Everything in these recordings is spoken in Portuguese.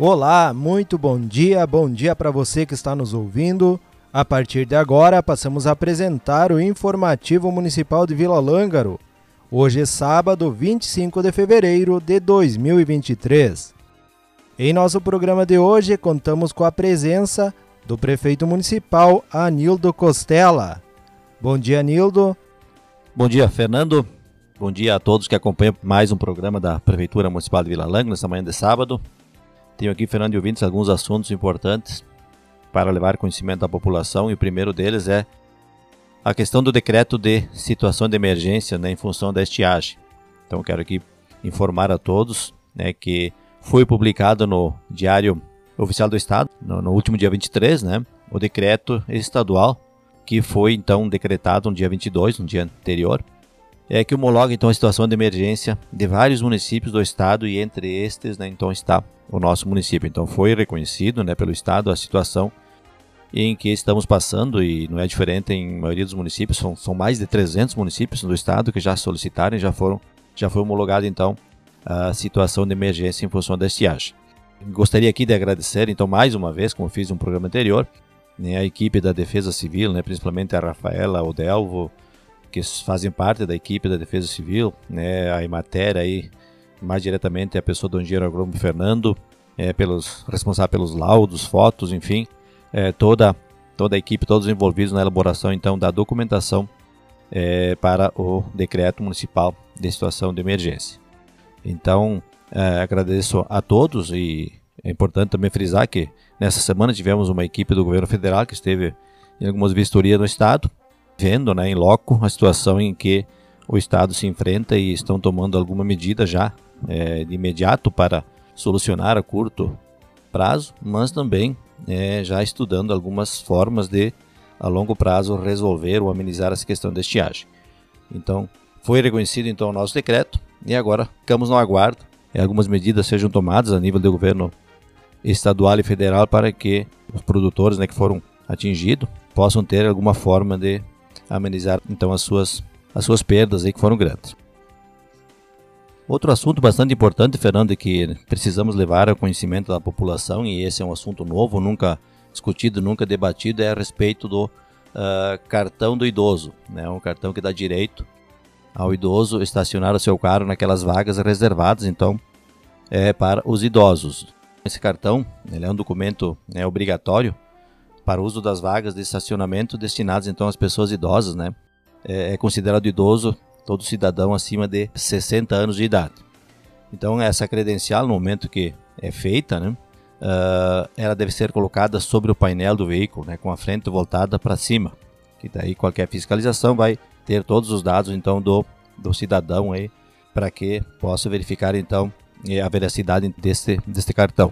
Olá, muito bom dia, bom dia para você que está nos ouvindo. A partir de agora, passamos a apresentar o informativo municipal de Vila Lângaro. Hoje é sábado, 25 de fevereiro de 2023. Em nosso programa de hoje, contamos com a presença do prefeito municipal Anildo Costela. Bom dia, Anildo. Bom dia, Fernando. Bom dia a todos que acompanham mais um programa da Prefeitura Municipal de Vila Lângaro nesta manhã de sábado. Tenho aqui, Fernando e ouvintes, alguns assuntos importantes para levar conhecimento à população e o primeiro deles é a questão do decreto de situação de emergência né, em função da estiagem. Então quero aqui informar a todos né, que foi publicado no Diário Oficial do Estado, no, no, último dia 23, né, o decreto estadual que foi então decretado no dia 22, no dia anterior, é que homologa então a situação de emergência de vários municípios do estado e entre estes né, então está o nosso município. Então foi reconhecido né, pelo Estado a situação em que estamos passando e não é diferente em maioria dos municípios, são, são mais de 300 municípios do estado que já solicitaram e já foram já foi homologada então a situação de emergência em função da estiagem. Gostaria aqui de agradecer então mais uma vez, como fiz no programa anterior, né, a equipe da Defesa Civil, né, principalmente a Rafaela, o Delvo, que fazem parte da equipe da Defesa Civil, né, a Imater aí mais diretamente a pessoa do engenheiro agrônomo Fernando, é, pelos responsável pelos laudos, fotos, enfim, é, toda toda a equipe, todos envolvidos na elaboração então da documentação é, para o decreto municipal de situação de emergência. Então é, agradeço a todos e é importante também frisar que nessa semana tivemos uma equipe do governo federal que esteve em algumas vistorias no estado, vendo, né, em loco a situação em que o estado se enfrenta e estão tomando alguma medida já é, de imediato para solucionar a curto prazo, mas também é, já estudando algumas formas de, a longo prazo, resolver ou amenizar essa questão da estiagem. Então, foi reconhecido então o nosso decreto e agora ficamos no aguardo. E algumas medidas sejam tomadas a nível do governo estadual e federal para que os produtores né, que foram atingidos possam ter alguma forma de amenizar então as suas, as suas perdas aí que foram grandes. Outro assunto bastante importante, Fernando, que precisamos levar ao conhecimento da população, e esse é um assunto novo, nunca discutido, nunca debatido, é a respeito do uh, cartão do idoso. Né? Um cartão que dá direito ao idoso estacionar o seu carro naquelas vagas reservadas, então, é para os idosos. Esse cartão ele é um documento né, obrigatório para uso das vagas de estacionamento destinadas então às pessoas idosas, né? É, é considerado idoso todo cidadão acima de 60 anos de idade. Então, essa credencial, no momento que é feita, né, uh, ela deve ser colocada sobre o painel do veículo, né, com a frente voltada para cima. Que daí qualquer fiscalização vai ter todos os dados então do, do cidadão aí para que possa verificar então a veracidade deste, deste cartão.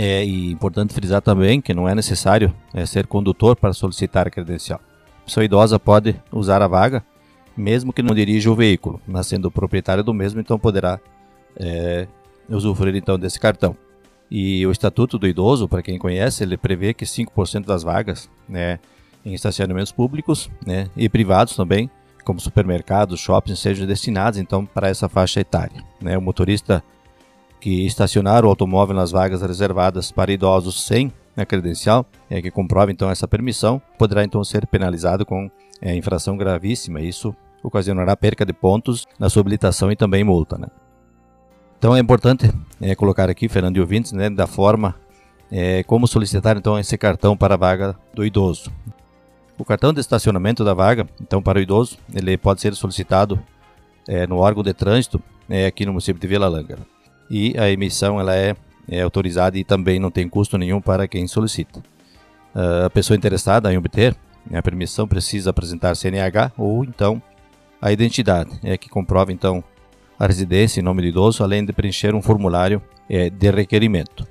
É importante frisar também que não é necessário é, ser condutor para solicitar a credencial. A pessoa idosa pode usar a vaga mesmo que não dirija o veículo, mas sendo proprietário do mesmo, então poderá é, usufruir então desse cartão. E o Estatuto do Idoso, para quem conhece, ele prevê que 5% das vagas né, em estacionamentos públicos né, e privados também, como supermercados, shoppings, sejam destinados então para essa faixa etária. Né? O motorista que estacionar o automóvel nas vagas reservadas para idosos sem a credencial, é, que comprova então essa permissão, poderá então ser penalizado com é, infração gravíssima. Isso ocasionará perca de pontos na sua habilitação e também multa. Né? Então é importante é, colocar aqui, Fernando e ouvintes, né, da forma é, como solicitar então esse cartão para a vaga do idoso. O cartão de estacionamento da vaga, então para o idoso, ele pode ser solicitado é, no órgão de trânsito é, aqui no município de Vila Lângara. E a emissão ela é, é autorizada e também não tem custo nenhum para quem solicita. Uh, a pessoa interessada em obter a permissão precisa apresentar CNH ou então a identidade, é que comprova então a residência em nome do idoso, além de preencher um formulário é, de requerimento.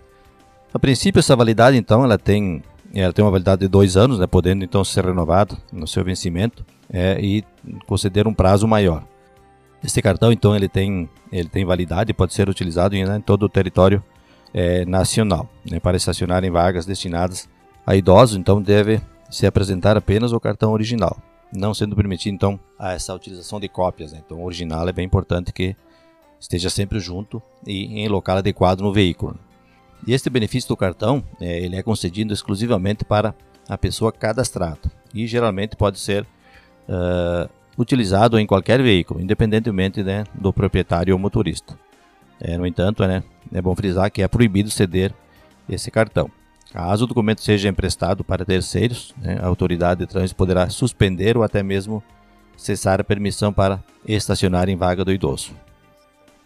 A princípio, essa validade então ela tem ela tem uma validade de dois anos, né, podendo então ser renovado no seu vencimento é, e conceder um prazo maior. Esse cartão então ele tem ele tem validade e pode ser utilizado em, né, em todo o território é, nacional né, para estacionar em vagas destinadas a idosos. Então deve se apresentar apenas o cartão original não sendo permitido então essa utilização de cópias. Né? Então, o original é bem importante que esteja sempre junto e em local adequado no veículo. E este benefício do cartão, é, ele é concedido exclusivamente para a pessoa cadastrada e geralmente pode ser uh, utilizado em qualquer veículo, independentemente né, do proprietário ou motorista. É, no entanto, né, é bom frisar que é proibido ceder esse cartão. Caso o documento seja emprestado para terceiros, né, a autoridade de trânsito poderá suspender ou até mesmo cessar a permissão para estacionar em vaga do idoso.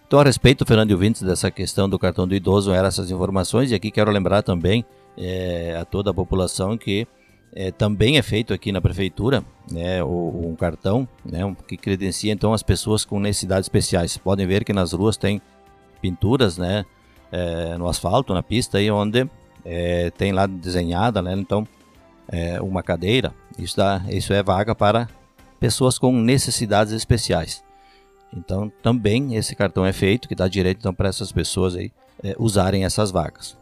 Então, a respeito, Fernando e ouvintes, dessa questão do cartão do idoso, eram essas informações, e aqui quero lembrar também é, a toda a população que é, também é feito aqui na prefeitura né, um cartão né, que credencia então as pessoas com necessidades especiais. Podem ver que nas ruas tem pinturas né, é, no asfalto, na pista, aí onde é, tem lá desenhada, né, então é, uma cadeira. Isso, dá, isso é vaga para pessoas com necessidades especiais. Então também esse cartão é feito que dá direito então para essas pessoas aí é, usarem essas vagas.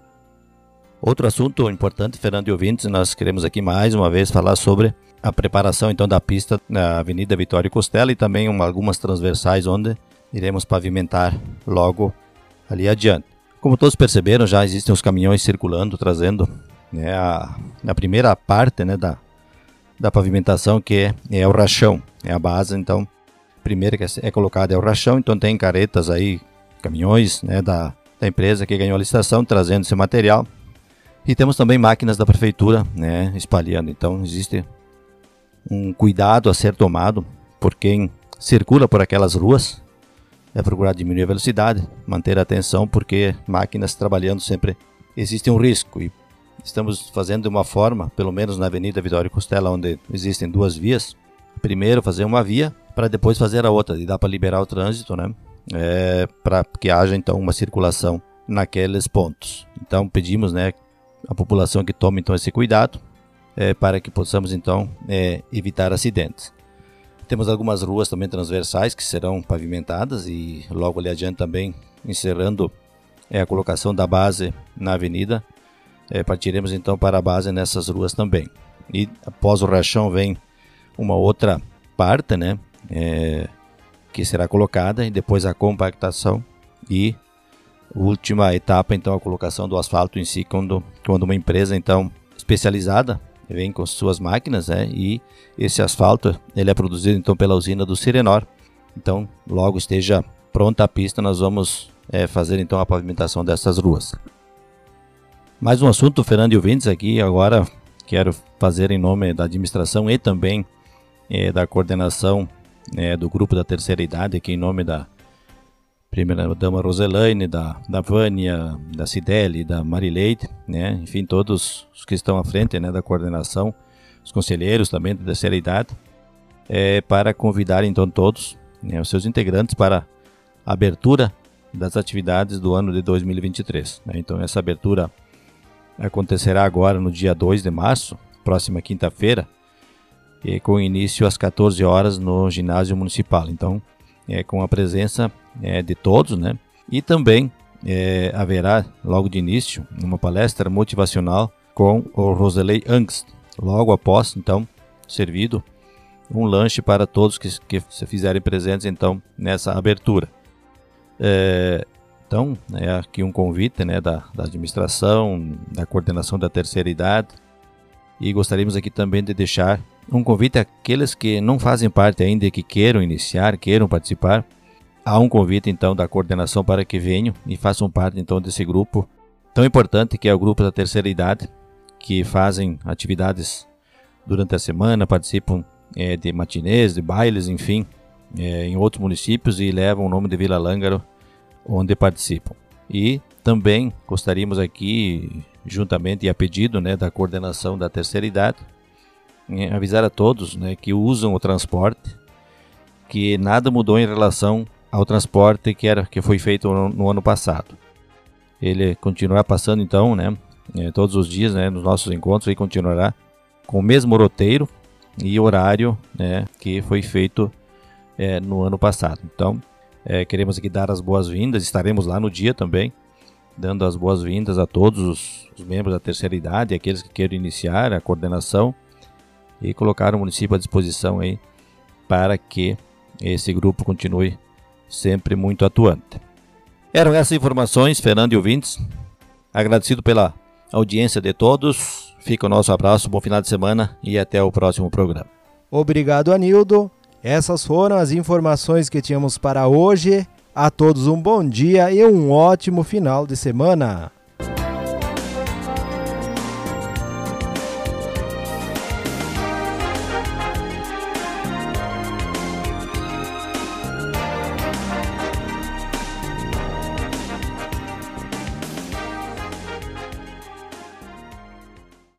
Outro assunto importante, Fernando e ouvintes, nós queremos aqui mais uma vez falar sobre a preparação então da pista na Avenida Vitória Costela e também uma, algumas transversais onde iremos pavimentar logo ali adiante. Como todos perceberam, já existem os caminhões circulando, trazendo né, a, a primeira parte né, da, da pavimentação, que é, é o rachão, é a base, então, primeira que é, é colocada é o rachão, então tem caretas aí, caminhões né, da, da empresa que ganhou a licitação, trazendo esse material, e temos também máquinas da prefeitura né, espalhando. Então existe um cuidado a ser tomado por quem circula por aquelas ruas. É procurar diminuir a velocidade, manter a atenção, porque máquinas trabalhando sempre existe um risco. E estamos fazendo de uma forma, pelo menos na Avenida Vitória Costela, onde existem duas vias. Primeiro fazer uma via para depois fazer a outra, e dá para liberar o trânsito, né? É, para que haja então uma circulação naqueles pontos. Então pedimos, né, a população que tome então esse cuidado é, para que possamos então é, evitar acidentes. Temos algumas ruas também transversais que serão pavimentadas e logo ali adiante também encerrando é, a colocação da base na avenida. Partiremos então para a base nessas ruas também. E após o rachão vem uma outra parte, né, que será colocada e depois a compactação e última etapa então a colocação do asfalto em si quando quando uma empresa então especializada vem com suas máquinas né, e esse asfalto ele é produzido então pela usina do Sirenor. Então logo esteja pronta a pista nós vamos é, fazer então a pavimentação dessas ruas. Mais um assunto Fernando e ouvintes aqui agora quero fazer em nome da administração e também é, da coordenação é, do grupo da terceira idade aqui em nome da primeira dama Roselaine, da, da Vânia, da Cideli, da Marileide, né? enfim, todos os que estão à frente né, da coordenação, os conselheiros também da terceira idade, é, para convidar então todos né, os seus integrantes para a abertura das atividades do ano de 2023. Né? Então essa abertura acontecerá agora no dia 2 de março, próxima quinta-feira, com início às 14 horas no ginásio municipal. Então, é, com a presença é, de todos, né? E também é, haverá, logo de início, uma palestra motivacional com o Roselei Angst. Logo após, então, servido um lanche para todos que, que se fizerem presentes, então, nessa abertura. É, então, é aqui um convite né, da, da administração, da coordenação da terceira idade. E gostaríamos aqui também de deixar um convite àqueles que não fazem parte ainda e que queiram iniciar, queiram participar Há um convite então da coordenação para que venham e façam parte então desse grupo tão importante que é o grupo da terceira idade, que fazem atividades durante a semana, participam é, de matinês, de bailes, enfim, é, em outros municípios e levam o nome de Vila Lângaro onde participam. E também gostaríamos aqui, juntamente a pedido né, da coordenação da terceira idade, é, avisar a todos né, que usam o transporte que nada mudou em relação ao transporte que era que foi feito no, no ano passado. Ele continuará passando então, né, é, todos os dias, né, nos nossos encontros e continuará com o mesmo roteiro e horário, né, que foi feito é, no ano passado. Então, é, queremos aqui dar as boas-vindas, estaremos lá no dia também, dando as boas-vindas a todos os, os, membros da terceira idade, aqueles que queiram iniciar a coordenação e colocar o município à disposição aí para que esse grupo continue sempre muito atuante. Eram essas informações, Fernando e ouvintes. Agradecido pela audiência de todos. Fica o nosso abraço, bom final de semana e até o próximo programa. Obrigado, Anildo. Essas foram as informações que tínhamos para hoje. A todos um bom dia e um ótimo final de semana.